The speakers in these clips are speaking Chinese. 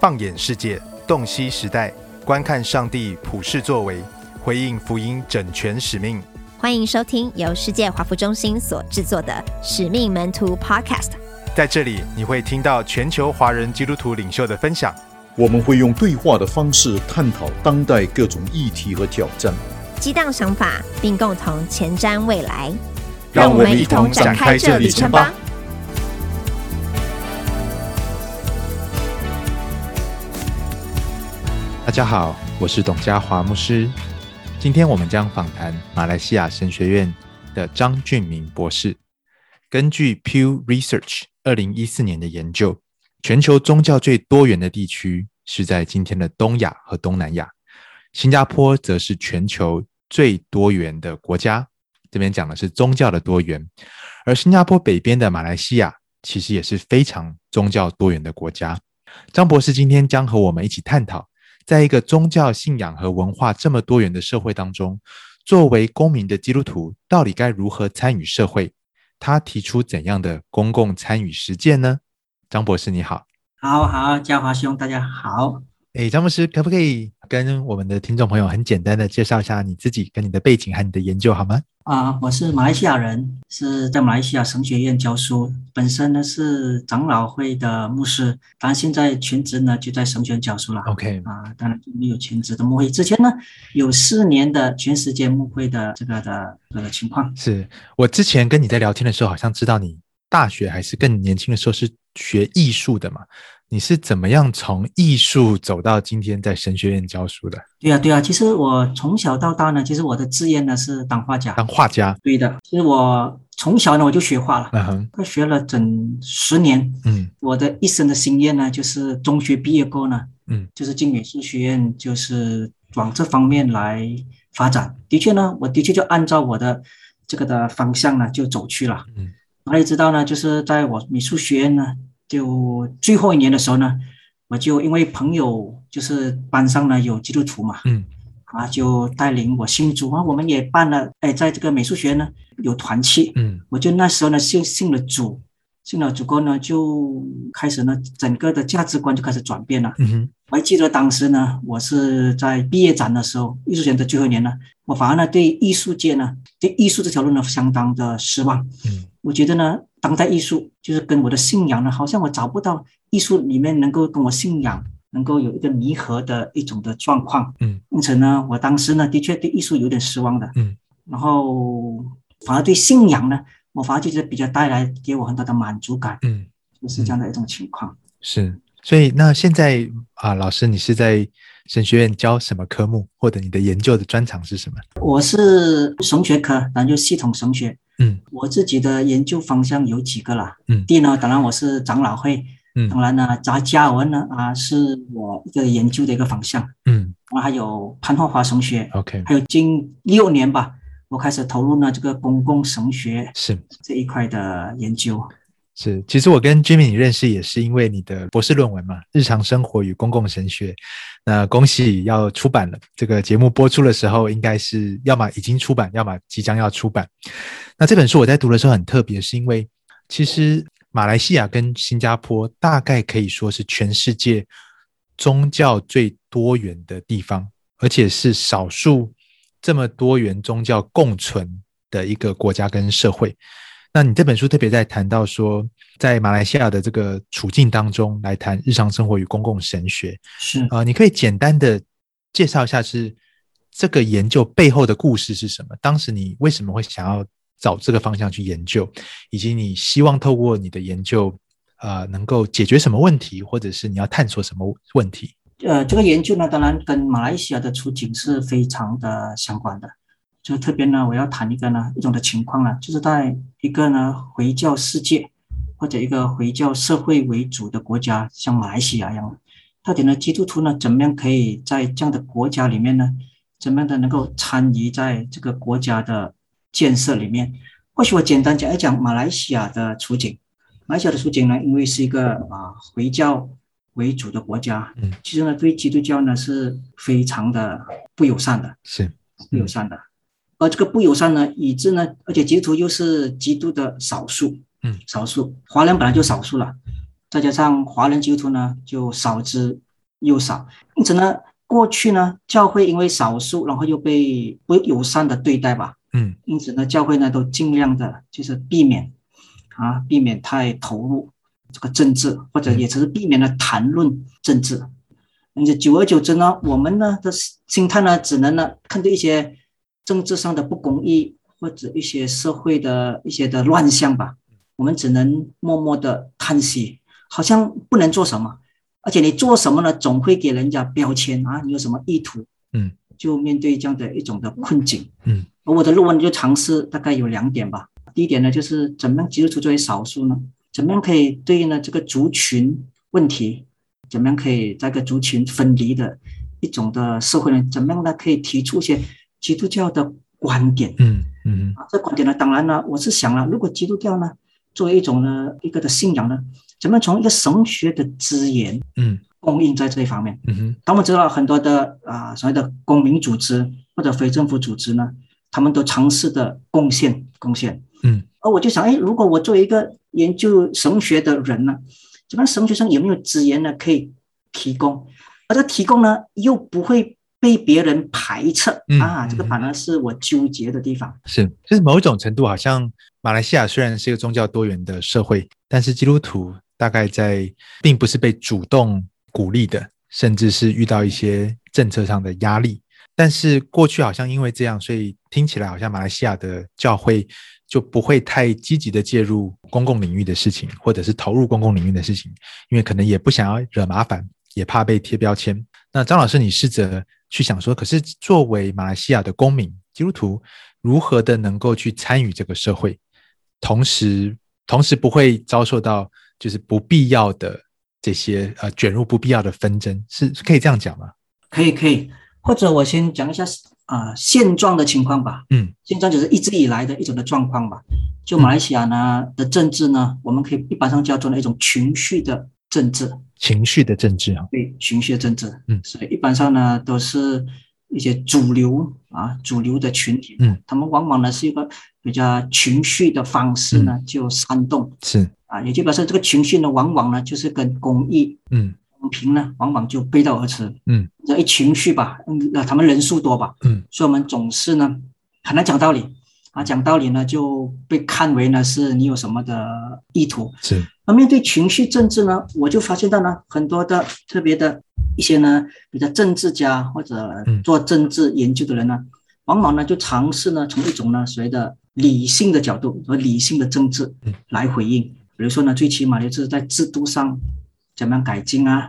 放眼世界，洞悉时代，观看上帝普世作为，回应福音整全使命。欢迎收听由世界华服中心所制作的《使命门徒 Podcast》。在这里，你会听到全球华人基督徒领袖的分享。我们会用对话的方式探讨当代各种议题和挑战，激荡想法，并共同前瞻未来。让我们一同展开这旅程吧。大家好，我是董家华牧师。今天我们将访谈马来西亚神学院的张俊明博士。根据 Pew Research 二零一四年的研究，全球宗教最多元的地区是在今天的东亚和东南亚，新加坡则是全球最多元的国家。这边讲的是宗教的多元，而新加坡北边的马来西亚其实也是非常宗教多元的国家。张博士今天将和我们一起探讨，在一个宗教信仰和文化这么多元的社会当中，作为公民的基督徒到底该如何参与社会？他提出怎样的公共参与实践呢？张博士你好，好好，嘉华兄大家好。诶，张牧师，可不可以跟我们的听众朋友很简单的介绍一下你自己跟你的背景和你的研究好吗？啊，我是马来西亚人，是在马来西亚神学院教书，本身呢是长老会的牧师，当然现在全职呢就在神学院教书了。OK，啊，当然没有全职的牧会，之前呢有四年的全时间牧会的这个的这个情况。是我之前跟你在聊天的时候，好像知道你大学还是更年轻的时候是学艺术的嘛。你是怎么样从艺术走到今天在神学院教书的？对啊，对啊，其实我从小到大呢，其实我的志愿呢是当画家。当画家？对的，其实我从小呢我就学画了，嗯哼，我学了整十年。嗯，我的一生的心愿呢，就是中学毕业后呢，嗯，就是进美术学院，就是往这方面来发展。的确呢，我的确就按照我的这个的方向呢就走去了。嗯，哪里知道呢？就是在我美术学院呢。就最后一年的时候呢，我就因为朋友就是班上呢有基督徒嘛，嗯，啊，就带领我信主啊，我们也办了，哎，在这个美术学院呢有团契，嗯，我就那时候呢信信了主，信了主后呢就开始呢整个的价值观就开始转变了，嗯哼，我还记得当时呢，我是在毕业展的时候，艺术学院的最后一年呢，我反而呢对艺术界呢对艺术这条路呢相当的失望，嗯，我觉得呢。当代艺术就是跟我的信仰呢，好像我找不到艺术里面能够跟我信仰能够有一个弥合的一种的状况。嗯，因此呢，我当时呢的确对艺术有点失望的。嗯，然后反而对信仰呢，我反而就是比较带来给我很大的满足感。嗯，就是这样的一种情况。是，所以那现在啊，老师你是在神学院教什么科目，或者你的研究的专长是什么？我是神学科，当然就系统神学。嗯，我自己的研究方向有几个啦。嗯，第一呢，当然我是长老会。嗯，当然呢，杂家文呢啊，是我一个研究的一个方向。嗯，然后还有潘霍华神学。OK，还有近六年吧，我开始投入呢这个公共神学是这一块的研究。是，其实我跟 Jimmy 你认识也是因为你的博士论文嘛，《日常生活与公共神学》。那恭喜要出版了，这个节目播出的时候，应该是要么已经出版，要么即将要出版。那这本书我在读的时候很特别，是因为其实马来西亚跟新加坡大概可以说是全世界宗教最多元的地方，而且是少数这么多元宗教共存的一个国家跟社会。那你这本书特别在谈到说，在马来西亚的这个处境当中来谈日常生活与公共神学，是啊、呃，你可以简单的介绍一下是这个研究背后的故事是什么？当时你为什么会想要找这个方向去研究，以及你希望透过你的研究，呃，能够解决什么问题，或者是你要探索什么问题？呃，这个研究呢，当然跟马来西亚的处境是非常的相关的。就特别呢，我要谈一个呢一种的情况呢，就是在一个呢回教世界或者一个回教社会为主的国家，像马来西亚一样，到底呢基督徒呢怎么样可以在这样的国家里面呢，怎么样的能够参与在这个国家的建设里面？或许我简单讲一讲马来西亚的处境。马来西亚的处境呢，因为是一个啊回教为主的国家，嗯，其实呢对基督教呢是非常的不友善的，是。不友善的。而这个不友善呢，以致呢，而且基督徒又是极度的少数，嗯，少数华人本来就少数了，再加上华人基督徒呢就少之又少。因此呢，过去呢，教会因为少数，然后又被不友善的对待吧，嗯，因此呢，教会呢都尽量的就是避免啊，避免太投入这个政治，或者也只是避免了谈论政治。因此，久而久之呢，我们呢的心态呢，只能呢看到一些政治上的不公义，或者一些社会的一些的乱象吧，我们只能默默的叹息，好像不能做什么。而且你做什么呢，总会给人家标签啊，你有什么意图？嗯，就面对这样的一种的困境。嗯，而我的论文就尝试大概有两点吧。第一点呢，就是怎么样基督徒作为少数呢，怎么样可以对应呢这个族群问题，怎么样可以在这个族群分离的一种的社会呢，怎么样呢可以提出一些基督教的观点？嗯嗯，啊，这观点呢，当然呢，我是想了，如果基督教呢作为一种呢一个的信仰呢。怎么从一个神学的资源，嗯，供应在这一方面，嗯哼，当我们知道很多的啊所谓的公民组织或者非政府组织呢，他们都尝试的贡献贡献，嗯，而我就想，哎，如果我作为一个研究神学的人呢，这边神学生有没有资源呢可以提供？而这提供呢又不会被别人排斥、嗯、啊，这个反而是我纠结的地方。是，就是某种程度好像马来西亚虽然是一个宗教多元的社会，但是基督徒。大概在并不是被主动鼓励的，甚至是遇到一些政策上的压力。但是过去好像因为这样，所以听起来好像马来西亚的教会就不会太积极的介入公共领域的事情，或者是投入公共领域的事情，因为可能也不想要惹麻烦，也怕被贴标签。那张老师，你试着去想说，可是作为马来西亚的公民，基督徒如何的能够去参与这个社会，同时同时不会遭受到。就是不必要的这些呃卷入不必要的纷争，是可以这样讲吗？可以可以，或者我先讲一下啊、呃、现状的情况吧。嗯，现状就是一直以来的一种的状况吧。就马来西亚呢、嗯、的政治呢，我们可以一般上叫做一种情绪的政治。情绪的政治啊，对，情绪的政治。嗯，所以一般上呢都是一些主流啊主流的群体，嗯，他们往往呢是一个比较情绪的方式呢、嗯、就煽动是。啊，也就表示这个情绪呢，往往呢就是跟公益、嗯，公平呢，往往就背道而驰，嗯，这一情绪吧，嗯，他们人数多吧，嗯，所以我们总是呢很难讲道理，啊，讲道理呢就被看为呢是你有什么的意图，是。那面对情绪政治呢，我就发现到呢很多的特别的一些呢比较政治家或者做政治研究的人呢，嗯、往往呢就尝试呢从一种呢所谓的理性的角度和理性的政治来回应。比如说呢，最起码就是在制度上怎么样改进啊，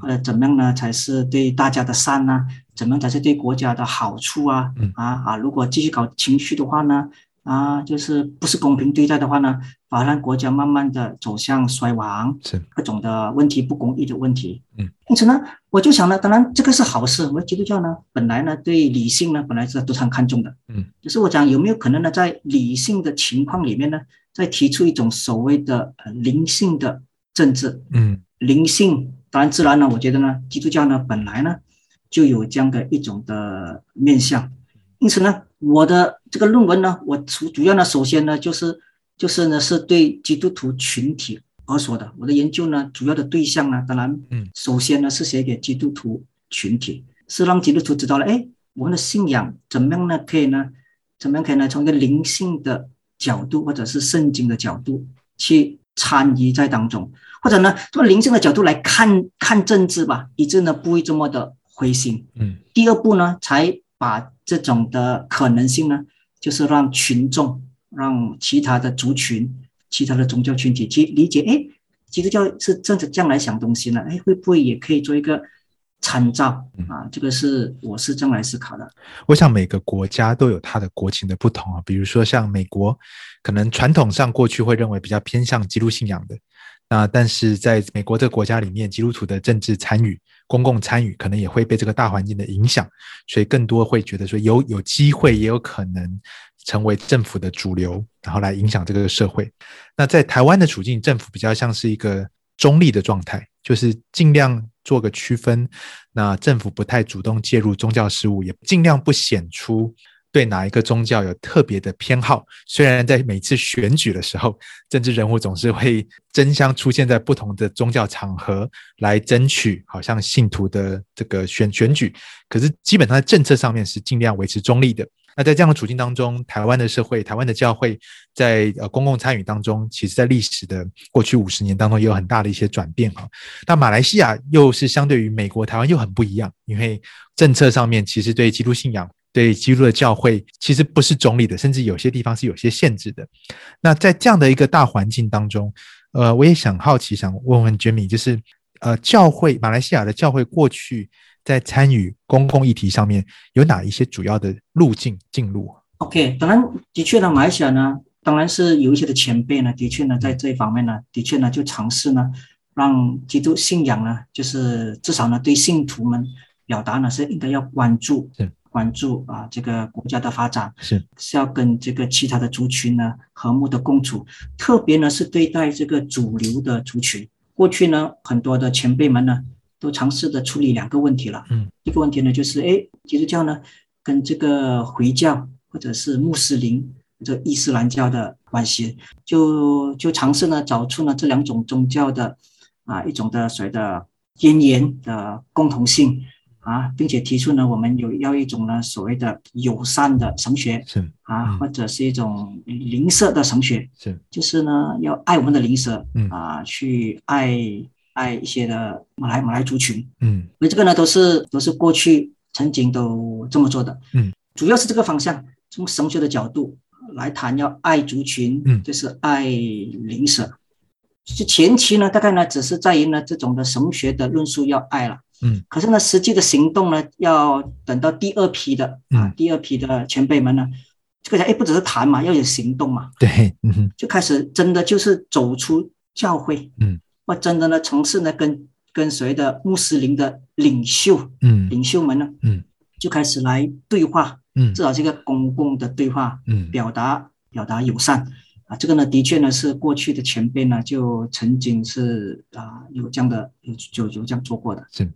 或者怎么样呢才是对大家的善呢、啊？怎么样才是对国家的好处啊？啊啊！如果继续搞情绪的话呢，啊，就是不是公平对待的话呢，反而让国家慢慢的走向衰亡，是各种的问题，不公义的问题。嗯，因此呢，我就想呢，当然这个是好事。我们基督教呢，本来呢对理性呢本来是都很看重的。嗯，就是我讲有没有可能呢，在理性的情况里面呢？再提出一种所谓的呃灵性的政治，嗯，灵性当然自然呢，我觉得呢，基督教呢本来呢就有这样的一种的面向，因此呢，我的这个论文呢，我主主要呢，首先呢就是就是呢是对基督徒群体而说的，我的研究呢主要的对象呢，当然，嗯，首先呢是写给基督徒群体，是让基督徒知道了，哎，我们的信仰怎么样呢？可以呢，怎么样可以呢？从一个灵性的。角度或者是圣经的角度去参与在当中，或者呢从灵性的角度来看看政治吧，以致呢不会这么的灰心。嗯，第二步呢才把这种的可能性呢，就是让群众、让其他的族群、其他的宗教群体去理解，哎，基督教是这样子这样来想东西呢？哎，会不会也可以做一个？参照啊，这个是我是这样来思考的。我想每个国家都有它的国情的不同啊，比如说像美国，可能传统上过去会认为比较偏向基督信仰的，那但是在美国这个国家里面，基督徒的政治参与、公共参与可能也会被这个大环境的影响，所以更多会觉得说有有机会，也有可能成为政府的主流，然后来影响这个社会。那在台湾的处境，政府比较像是一个中立的状态，就是尽量。做个区分，那政府不太主动介入宗教事务，也尽量不显出对哪一个宗教有特别的偏好。虽然在每次选举的时候，政治人物总是会争相出现在不同的宗教场合来争取，好像信徒的这个选选举，可是基本上在政策上面是尽量维持中立的。那在这样的处境当中，台湾的社会、台湾的教会，在呃公共参与当中，其实在历史的过去五十年当中，也有很大的一些转变哈。那马来西亚又是相对于美国、台湾又很不一样，因为政策上面其实对基督信仰、对基督的教会其实不是中立的，甚至有些地方是有些限制的。那在这样的一个大环境当中，呃，我也想好奇，想问问 Jimmy，就是呃，教会马来西亚的教会过去。在参与公共议题上面有哪一些主要的路径进入？OK，当然的确呢，马来西亚呢，当然是有一些的前辈呢，的确呢，在这一方面呢，的确呢，就尝试呢，让基督信仰呢，就是至少呢，对信徒们表达呢，是应该要关注，是关注啊，这个国家的发展是是要跟这个其他的族群呢和睦的共处，特别呢是对待这个主流的族群。过去呢，很多的前辈们呢。都尝试的处理两个问题了。嗯，一个问题呢，就是哎，基督教呢跟这个回教或者是穆斯林这个伊斯兰教的关系，就就尝试呢找出呢这两种宗教的啊一种的所谓的渊源的共同性啊，并且提出呢我们有要一种呢所谓的友善的神学是啊，或者是一种邻舍的神学是，就是呢要爱我们的邻舍，嗯啊去爱。爱一些的马来马来族群，嗯，所以这个呢都是都是过去曾经都这么做的，嗯，主要是这个方向，从神学的角度来谈，要爱族群，嗯，就是爱邻舍，就前期呢大概呢只是在于呢这种的神学的论述要爱了，嗯，可是呢实际的行动呢要等到第二批的啊第二批的前辈们呢，这个哎不只是谈嘛，要有行动嘛，对，嗯哼，就开始真的就是走出教会，嗯。我真的呢，从事呢，跟跟随的穆斯林的领袖，嗯，领袖们呢，嗯，就开始来对话，嗯，至少是一个公共的对话，嗯，表达表达友善，啊，这个呢，的确呢是过去的前辈呢就曾经是啊有这样的有有有这样做过的，是。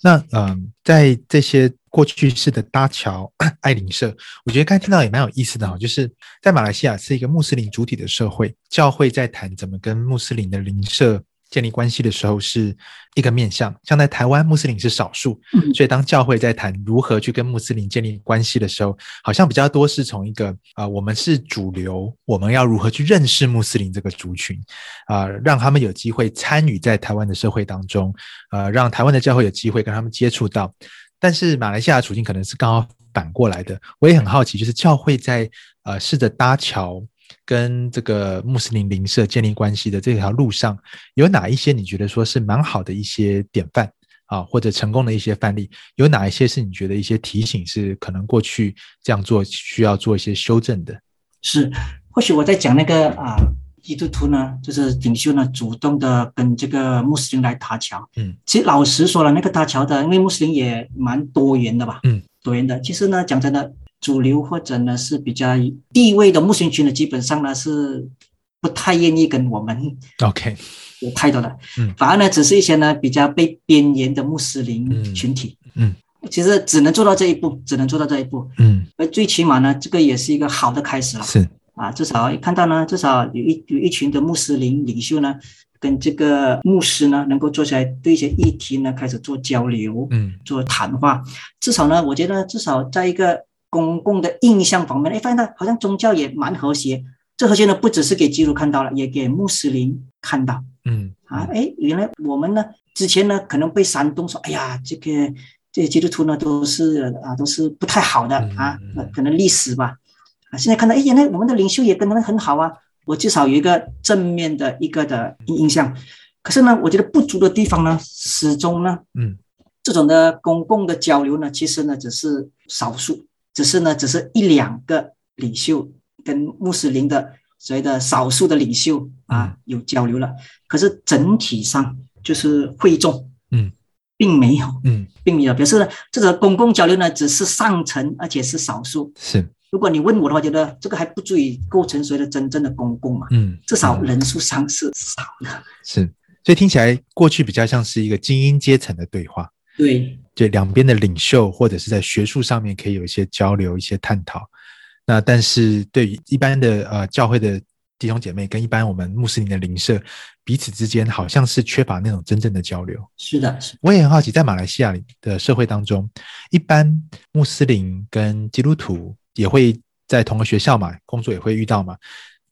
那嗯、呃，在这些过去式的搭桥 爱邻舍，我觉得刚才听到也蛮有意思的哈，就是在马来西亚是一个穆斯林主体的社会，教会在谈怎么跟穆斯林的邻舍。建立关系的时候是一个面向，像在台湾穆斯林是少数，所以当教会在谈如何去跟穆斯林建立关系的时候，好像比较多是从一个啊、呃，我们是主流，我们要如何去认识穆斯林这个族群啊、呃，让他们有机会参与在台湾的社会当中，呃，让台湾的教会有机会跟他们接触到。但是马来西亚的处境可能是刚好反过来的，我也很好奇，就是教会在呃试着搭桥。跟这个穆斯林邻舍建立关系的这条路上，有哪一些你觉得说是蛮好的一些典范啊，或者成功的一些范例？有哪一些是你觉得一些提醒是可能过去这样做需要做一些修正的？是，或许我在讲那个啊，基督徒呢，就是领袖呢，主动的跟这个穆斯林来搭桥。嗯，其实老实说了，那个搭桥的，因为穆斯林也蛮多元的吧？嗯，多元的。其实呢，讲真的。主流或者呢是比较地位的穆斯林群呢，基本上呢是不太愿意跟我们 OK 有太多的，嗯，反而呢只是一些呢比较被边缘的穆斯林群体，嗯，其实只能做到这一步，只能做到这一步，嗯，而最起码呢，这个也是一个好的开始了，是。啊，至少看到呢，至少有一有一群的穆斯林领袖呢，跟这个牧师呢能够坐下来对一些议题呢开始做交流，嗯，做谈话，至少呢，我觉得至少在一个。公共的印象方面，哎，发现他好像宗教也蛮和谐。这和谐呢，不只是给基督看到了，也给穆斯林看到。嗯啊，哎，原来我们呢，之前呢可能被煽动说，哎呀，这个这些基督徒呢都是啊都是不太好的啊，可能历史吧。啊，现在看到，哎，原来我们的领袖也跟他们很好啊，我至少有一个正面的一个的印象。可是呢，我觉得不足的地方呢，始终呢，嗯，这种的公共的交流呢，其实呢只是少数。只是呢，只是一两个领袖跟穆斯林的所谓的少数的领袖啊有交流了，可是整体上就是会众，嗯，并没有，嗯，并没有。表示呢，这个公共交流呢只是上层，而且是少数。是，如果你问我的话，觉得这个还不足以构成所谓的真正的公共嘛，嗯，至少人数上是少的。是，所以听起来过去比较像是一个精英阶层的对话。对，对两边的领袖或者是在学术上面可以有一些交流、一些探讨。那但是对于一般的呃教会的弟兄姐妹跟一般我们穆斯林的邻舍彼此之间，好像是缺乏那种真正的交流。是的，是。我也很好奇，在马来西亚的社会当中，一般穆斯林跟基督徒也会在同个学校嘛，工作也会遇到嘛，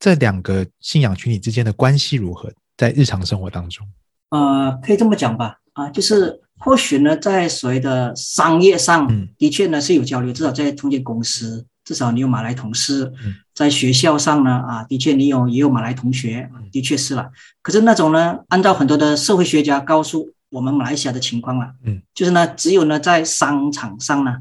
这两个信仰群体之间的关系如何？在日常生活当中？呃，可以这么讲吧，啊，就是或许呢，在所谓的商业上，的确呢是有交流，至少在同间公司。至少你有马来同事，在学校上呢，啊，的确你有也有马来同学，的确是了。可是那种呢，按照很多的社会学家告诉我们马来西亚的情况了，嗯，就是呢，只有呢在商场上呢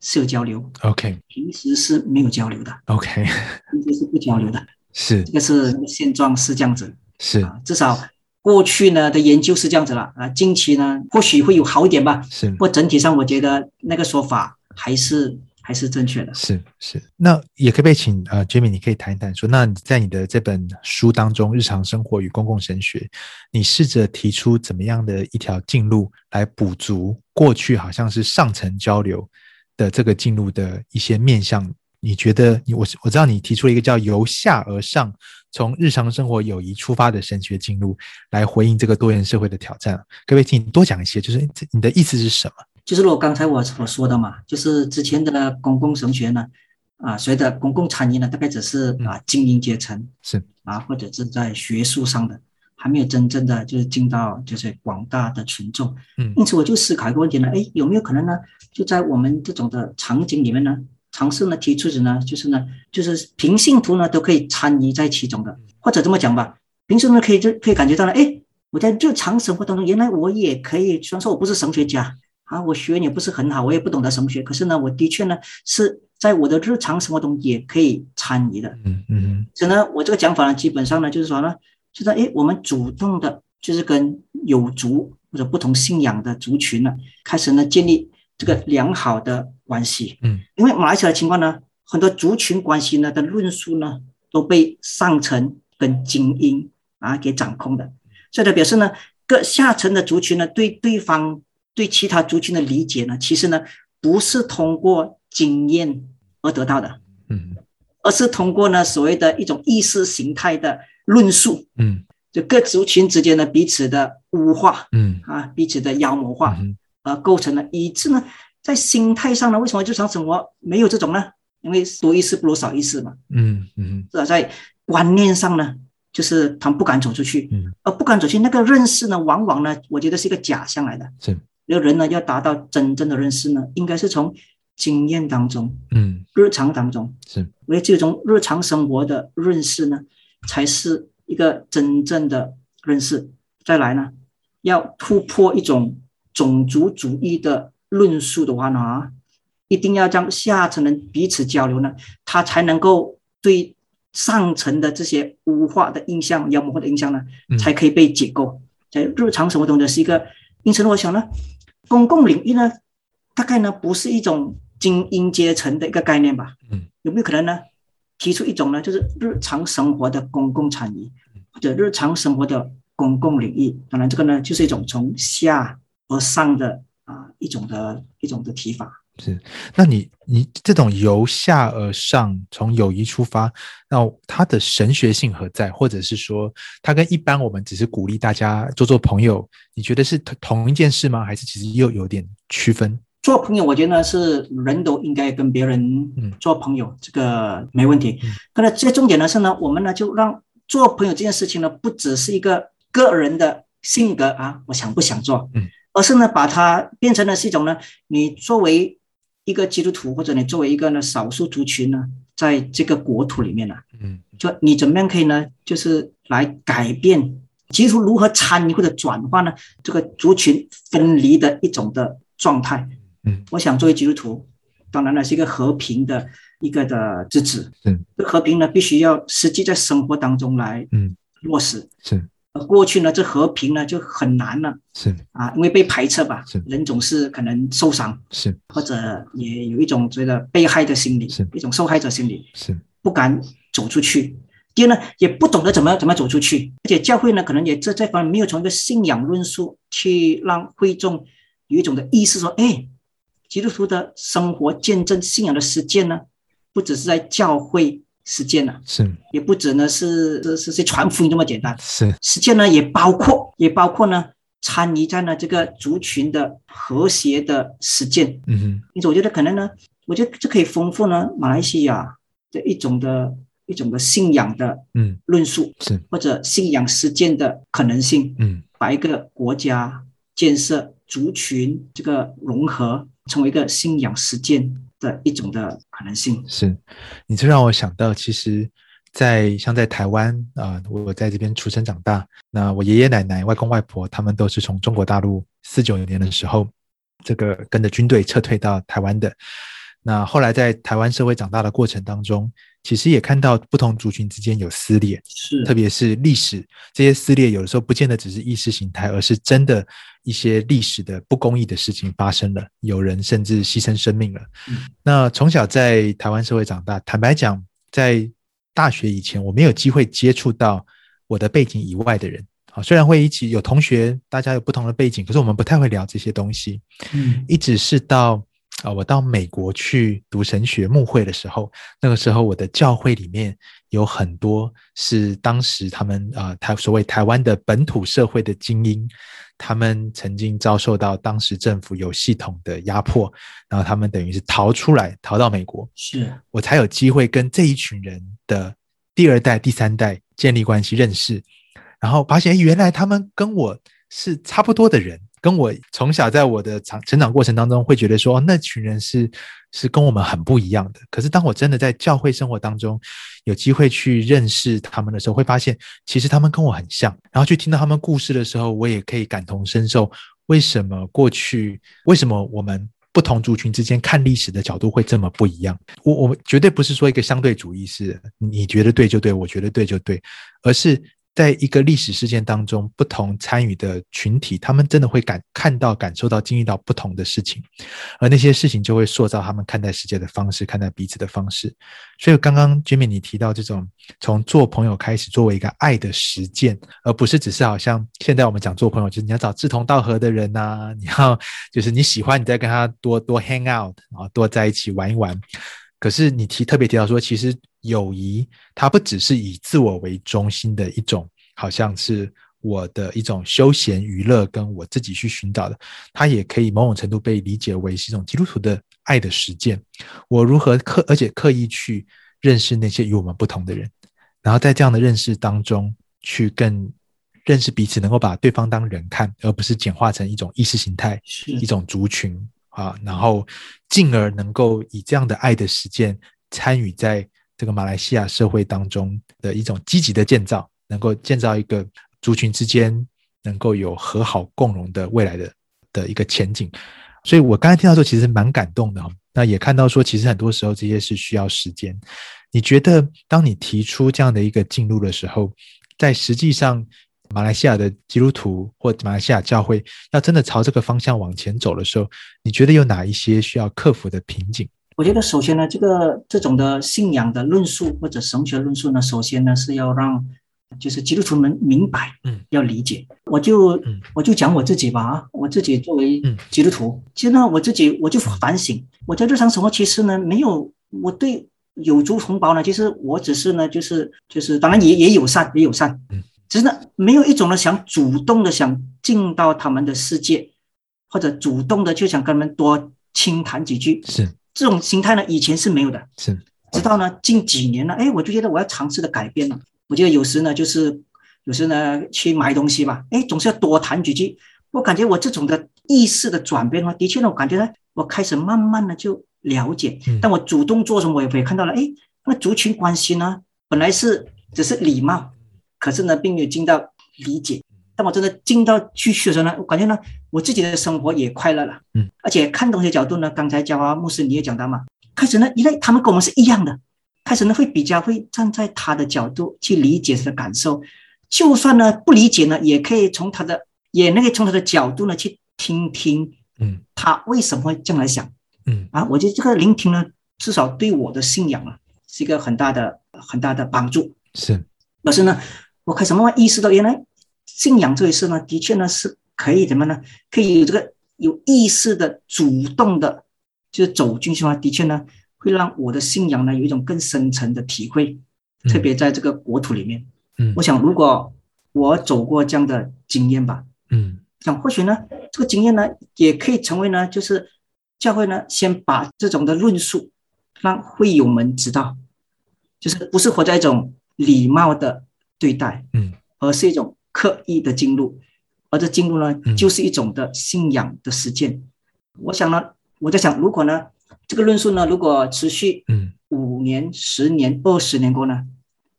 是有交流，OK，平时是没有交流的，OK，平时是不交流的，是。这个是现状是这样子，是。啊，至少过去呢的研究是这样子了啊，近期呢或许会有好一点吧，是，不过整体上我觉得那个说法还是。还是正确的，是是。那也可不可以请呃，Jimmy，你可以谈一谈说，那你在你的这本书当中，《日常生活与公共神学》，你试着提出怎么样的一条径路来补足过去好像是上层交流的这个进路的一些面向？你觉得你我我知道你提出了一个叫由下而上，从日常生活友谊出发的神学进入来回应这个多元社会的挑战。可不可以请你多讲一些？就是你的意思是什么？就是我刚才我所说的嘛，就是之前的公共神学呢，啊，所谓的公共产业呢，大概只是啊精英阶层是啊，或者是在学术上的，还没有真正的就是进到就是广大的群众。嗯，因此我就思考一个问题呢，哎，有没有可能呢，就在我们这种的场景里面呢，尝试呢提出的呢，就是呢，就是平信徒呢都可以参与在其中的，或者这么讲吧，平时呢可以就可以感觉到了，哎，我在日常生活当中，原来我也可以，虽然说我不是神学家。啊，我学也不是很好，我也不懂得什么学，可是呢，我的确呢是在我的日常生活中也可以参与的。嗯嗯，所以呢，我这个讲法呢，基本上呢就是说呢，就是哎，我们主动的，就是跟有族或者不同信仰的族群呢，开始呢建立这个良好的关系。嗯，因为马来西亚的情况呢，很多族群关系呢的论述呢都被上层跟精英啊给掌控的，所以呢表示呢，各下层的族群呢对对方。对其他族群的理解呢，其实呢不是通过经验而得到的，嗯，而是通过呢所谓的一种意识形态的论述，嗯，就各族群之间的彼此的污化，嗯。啊，彼此的妖魔化，嗯而构成了，以致呢在心态上呢，为什么日常生活没有这种呢？因为多一事不如少一事嘛，嗯嗯，是在观念上呢，就是他们不敢走出去，嗯，而不敢走出去，那个认识呢，往往呢，我觉得是一个假象来的，是。一个人呢，要达到真正的认识呢，应该是从经验当中，嗯，日常当中是，因为这种日常生活的认识呢，才是一个真正的认识。再来呢，要突破一种种族主义的论述的话呢，啊，一定要将下层人彼此交流呢，他才能够对上层的这些污化的印象、妖魔化的印象呢，才可以被解构。在日常生活中的是一个，因此呢，我想呢。公共领域呢，大概呢不是一种精英阶层的一个概念吧？嗯，有没有可能呢？提出一种呢，就是日常生活的公共产业，或者日常生活的公共领域。当然，这个呢就是一种从下而上的啊一种的一种的提法。是，那你你这种由下而上，从友谊出发，那它的神学性何在？或者是说，它跟一般我们只是鼓励大家做做朋友，你觉得是同同一件事吗？还是其实又有点区分？做朋友，我觉得呢是人都应该跟别人做朋友，嗯、这个没问题。可是最重点的是呢，我们呢就让做朋友这件事情呢，不只是一个个人的性格啊，我想不想做，嗯，而是呢把它变成了是一种呢，你作为。一个基督徒，或者你作为一个呢少数族群呢，在这个国土里面呢，嗯，就你怎么样可以呢，就是来改变基督徒如何参与或者转化呢这个族群分离的一种的状态，嗯，我想作为基督徒，当然呢是一个和平的一个的支持，嗯，和平呢必须要实际在生活当中来，嗯，落实，是。过去呢，这和平呢就很难了，是。啊，因为被排斥吧，是。人总是可能受伤，是。或者也有一种觉得被害的心理，是。一种受害者心理，是。不敢走出去。第二呢，也不懂得怎么怎么走出去，而且教会呢，可能也这这方面没有从一个信仰论述去让会众有一种的意识说，哎，基督徒的生活见证信仰的实践呢，不只是在教会实践了，是，也不只呢是是是是传福音这么简单，是，实践呢也包括也包括呢参与在呢这个族群的和谐的实践，嗯哼，因此我觉得可能呢，我觉得这可以丰富呢马来西亚的一种的一种的信仰的嗯。论述，是。或者信仰实践的可能性，嗯，把一个国家建设族群这个融合成为一个信仰实践的一种的可能性。是，你这让我想到，其实在，像在台湾啊、呃，我在这边出生长大，那我爷爷奶奶、外公外婆他们都是从中国大陆四九年的时候，这个跟着军队撤退到台湾的。那后来在台湾社会长大的过程当中，其实也看到不同族群之间有撕裂，是，特别是历史这些撕裂，有的时候不见得只是意识形态，而是真的一些历史的不公义的事情发生了，有人甚至牺牲生命了。嗯、那从小在台湾社会长大，坦白讲，在大学以前，我没有机会接触到我的背景以外的人。啊，虽然会一起有同学，大家有不同的背景，可是我们不太会聊这些东西。嗯，一直是到。啊，我到美国去读神学牧会的时候，那个时候我的教会里面有很多是当时他们啊，台所谓台湾的本土社会的精英，他们曾经遭受到当时政府有系统的压迫，然后他们等于是逃出来，逃到美国，是我才有机会跟这一群人的第二代、第三代建立关系、认识，然后发现原来他们跟我是差不多的人。跟我从小在我的长成长过程当中，会觉得说，那群人是是跟我们很不一样的。可是当我真的在教会生活当中有机会去认识他们的时候，会发现其实他们跟我很像。然后去听到他们故事的时候，我也可以感同身受。为什么过去，为什么我们不同族群之间看历史的角度会这么不一样？我我绝对不是说一个相对主义，是你觉得对就对，我觉得对就对，而是。在一个历史事件当中，不同参与的群体，他们真的会感看到、感受到、经历到不同的事情，而那些事情就会塑造他们看待世界的方式、看待彼此的方式。所以，刚刚 Jimmy 你提到这种从做朋友开始，作为一个爱的实践，而不是只是好像现在我们讲做朋友，就是你要找志同道合的人呐、啊，你要就是你喜欢，你再跟他多多 hang out，然后多在一起玩一玩。可是你提特别提到说，其实友谊它不只是以自我为中心的一种，好像是我的一种休闲娱乐，跟我自己去寻找的，它也可以某种程度被理解为是一种基督徒的爱的实践。我如何刻，而且刻意去认识那些与我们不同的人，然后在这样的认识当中，去更认识彼此，能够把对方当人看，而不是简化成一种意识形态，一种族群。啊，然后进而能够以这样的爱的实践参与在这个马来西亚社会当中的一种积极的建造，能够建造一个族群之间能够有和好共荣的未来的的一个前景。所以我刚才听到说，其实蛮感动的。那也看到说，其实很多时候这些是需要时间。你觉得，当你提出这样的一个进入的时候，在实际上，马来西亚的基督徒或马来西亚教会要真的朝这个方向往前走的时候，你觉得有哪一些需要克服的瓶颈？我觉得首先呢，这个这种的信仰的论述或者神学论述呢，首先呢是要让就是基督徒们明白，嗯，要理解。我就、嗯、我就讲我自己吧啊，我自己作为基督徒，其实呢我自己我就反省，我在日常生活其实呢没有我对有族同胞呢，其实我只是呢就是就是当然也也友善也友善，嗯。只是呢，没有一种呢想主动的想进到他们的世界，或者主动的就想跟他们多轻谈几句。是这种心态呢，以前是没有的。是，直到呢近几年呢，哎，我就觉得我要尝试的改变了。我觉得有时呢，就是有时呢去买东西吧，哎，总是要多谈几句。我感觉我这种的意识的转变的话，的确呢，我感觉呢，我开始慢慢的就了解。但我主动做什么，我也会看到了，哎，那族群关系呢，本来是只是礼貌。可是呢，并没有进到理解。当我真的进到去去的时候呢，我感觉呢，我自己的生活也快乐了。嗯，而且看东西的角度呢，刚才嘉华牧师你也讲到嘛，开始呢，因为他们跟我们是一样的，开始呢会比较会站在他的角度去理解他的感受，就算呢不理解呢，也可以从他的也那个从他的角度呢去听听，嗯，他为什么会这样来想，嗯啊，我觉得这个聆听呢，至少对我的信仰啊是一个很大的很大的帮助。是，可是呢。我开始慢慢意识到，原来信仰这一事呢，的确呢是可以怎么呢？可以有这个有意识的、主动的，就是走进去的话，的确呢，会让我的信仰呢有一种更深层的体会，特别在这个国土里面。嗯，我想如果我走过这样的经验吧，嗯，想或许呢，这个经验呢也可以成为呢，就是教会呢先把这种的论述让会友们知道，就是不是活在一种礼貌的对待，嗯，而是一种刻意的进入，而这进入呢，嗯。就是一种的信仰的实践。我想呢，我在想，如果呢，这个论述呢，如果持续，嗯，五年、十年、二十年过呢，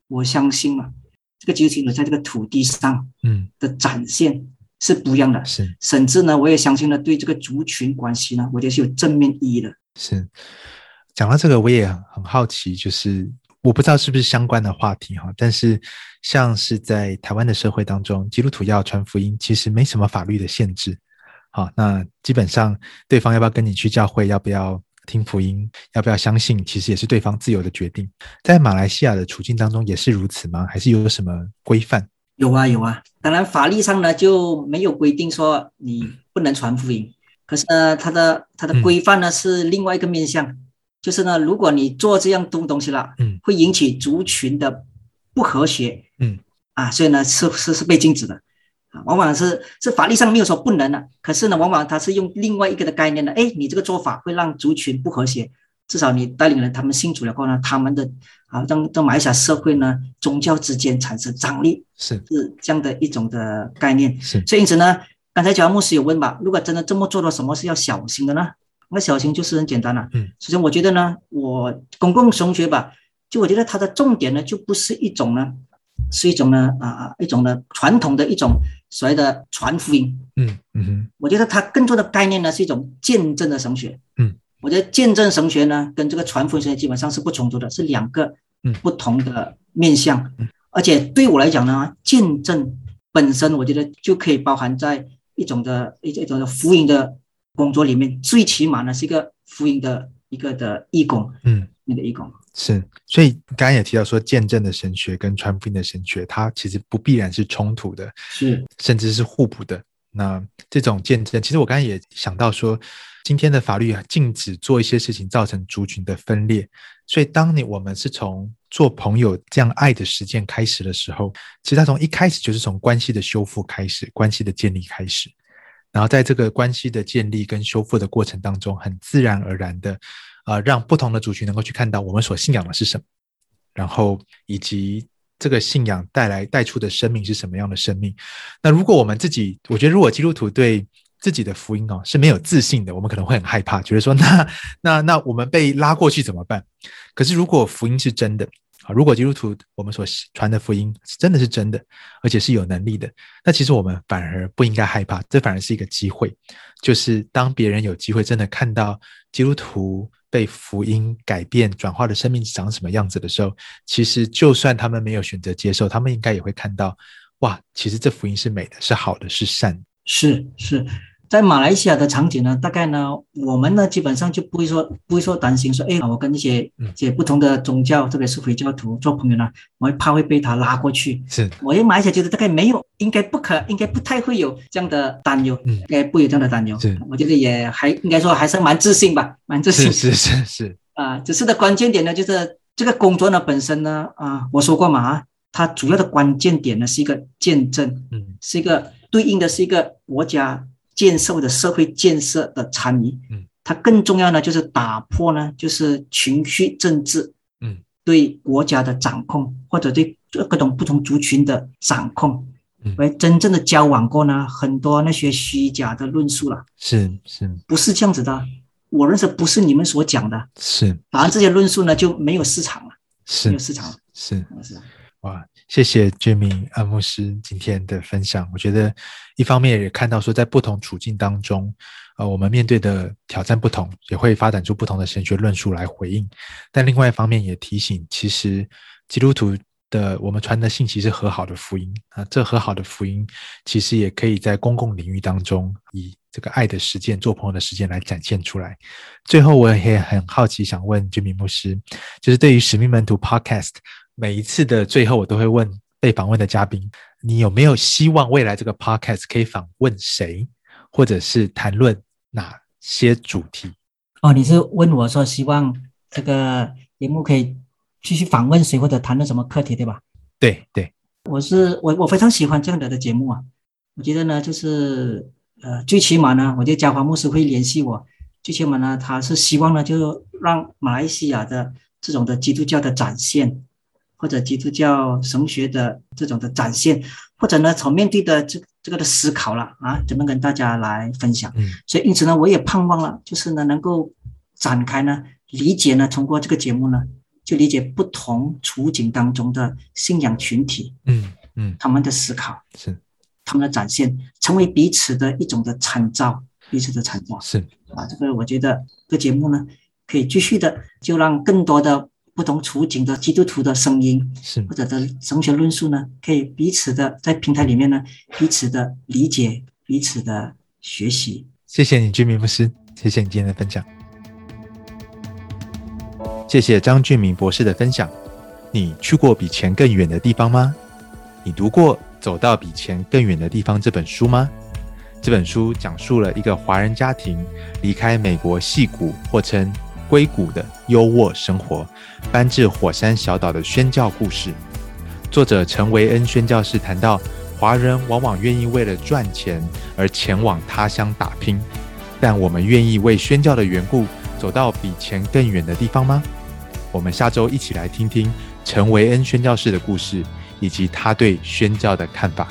我相信啊，这个基督徒呢，在这个土地上，嗯，的展现是不一样的，是，甚至呢，我也相信呢，对这个族群关系呢，我觉得是有正面意义的。是，讲到这个，我也很好奇，就是我不知道是不是相关的话题哈，但是像是在台湾的社会当中，基督徒要传福音，其实没什么法律的限制。好，那基本上对方要不要跟你去教会，要不要听福音，要不要相信，其实也是对方自由的决定。在马来西亚的处境当中也是如此吗？还是有什么规范？有啊，有啊。当然法律上呢就没有规定说你不能传福音，可是呢，它的它的规范呢是另外一个面向，嗯、就是呢，如果你做这样东东西了，嗯，会引起族群的不和谐，嗯，啊，所以呢是是是被禁止的。啊往往是是法律上没有说不能的，可是呢，往往他是用另外一个的概念的。哎，你这个做法会让族群不和谐，至少你带领了他们信主了后呢，他们的啊，让让马来西亚社会呢，宗教之间产生张力，是是这样的一种的概念。是，所以因此呢，刚才乔牧师有问吧，如果真的这么做了，什么是要小心的呢？那小型就是很简单了。嗯，首先我觉得呢，我公共神学吧，就我觉得它的重点呢，就不是一种呢。是一种呢啊，一种呢传统的一种所谓的传福音，嗯嗯哼，我觉得它更多的概念呢是一种见证的神学，嗯，我觉得见证神学呢跟这个传福音神学基本上是不冲突的，是两个不同的面向，嗯，而且对我来讲呢，见证本身我觉得就可以包含在一种的一一种的福音的工作里面，最起码呢是一个福音的一个的义工，嗯，那个义工。是，所以刚刚也提到说，见证的神学跟传福音的神学，它其实不必然是冲突的，是，甚至是互补的。那这种见证，其实我刚才也想到说，今天的法律啊禁止做一些事情，造成族群的分裂。所以，当你我们是从做朋友这样爱的实践开始的时候，其实它从一开始就是从关系的修复开始，关系的建立开始。然后，在这个关系的建立跟修复的过程当中，很自然而然的。呃，让不同的族群能够去看到我们所信仰的是什么，然后以及这个信仰带来带出的生命是什么样的生命。那如果我们自己，我觉得如果基督徒对自己的福音哦是没有自信的，我们可能会很害怕，觉得说那那那我们被拉过去怎么办？可是如果福音是真的啊，如果基督徒我们所传的福音真的是真的，而且是有能力的，那其实我们反而不应该害怕，这反而是一个机会，就是当别人有机会真的看到基督徒。被福音改变转化的生命长什么样子的时候，其实就算他们没有选择接受，他们应该也会看到，哇，其实这福音是美的，是好的，是善的。是是。在马来西亚的场景呢，大概呢，我们呢基本上就不会说不会说担心说，哎，我跟一些一些不同的宗教，特别是回教徒做朋友呢，我会怕会被他拉过去。是，我也马来西亚觉得大概没有，应该不可，应该不太会有这样的担忧，嗯，应该不会有这样的担忧。是，我觉得也还应该说还是蛮自信吧，蛮自信。是是是是。啊，只是的关键点呢，就是这个工作呢本身呢，啊，我说过嘛，啊，它主要的关键点呢是一个见证，嗯，是一个对应的是一个国家。建设或者社会建设的参与，嗯，它更重要呢，就是打破呢，就是情绪政治，嗯，对国家的掌控或者对各种不同族群的掌控，嗯，为真正的交往过呢，很多那些虚假的论述了，是是，不是这样子的？我认识不是你们所讲的，是，反而这些论述呢就没有市场了，是没有市场了，是。是。哇，谢谢 Jimmy 阿牧师今天的分享。我觉得一方面也看到说，在不同处境当中，呃，我们面对的挑战不同，也会发展出不同的神学论述来回应。但另外一方面也提醒，其实基督徒的我们传的信息是和好的福音啊，这和好的福音其实也可以在公共领域当中，以这个爱的实践、做朋友的实践来展现出来。最后，我也很好奇，想问 Jimmy 牧师，就是对于使命门徒 Podcast。每一次的最后，我都会问被访问的嘉宾：你有没有希望未来这个 podcast 可以访问谁，或者是谈论哪些主题？哦，你是问我说希望这个节目可以继续访问谁或者谈论什么课题，对吧？对对，我是我我非常喜欢这样的的节目啊，我觉得呢，就是呃，最起码呢，我觉得嘉华牧师会联系我，最起码呢，他是希望呢，就让马来西亚的这种的基督教的展现，或者基督教神学的这种的展现，或者呢，从面对的这这个的思考了啊，怎么跟大家来分享？嗯，所以因此呢，我也盼望了，就是呢，能够展开呢，理解呢，通过这个节目呢。就理解不同处境当中的信仰群体，嗯嗯，他们的思考是他们的展现，成为彼此的一种的参照，彼此的参照是啊。这个我觉得这个节目呢，可以继续的，就让更多的不同处境的基督徒的声音，是或者的神学论述呢，可以彼此的在平台里面呢，彼此的理解，彼此的学习。谢谢你，俊明牧师，谢谢你今天的分享。谢谢张俊明博士的分享。你去过比钱更远的地方吗？你读过《走到比钱更远的地方》这本书吗？这本书讲述了一个华人家庭离开美国戏谷或称硅谷的优渥生活，搬至火山小岛的宣教故事。作者陈维恩宣教士谈到，华人往往愿意为了赚钱而前往他乡打拼，但我们愿意为宣教的缘故走到比钱更远的地方吗？我们下周一起来听听陈维恩宣教士的故事，以及他对宣教的看法。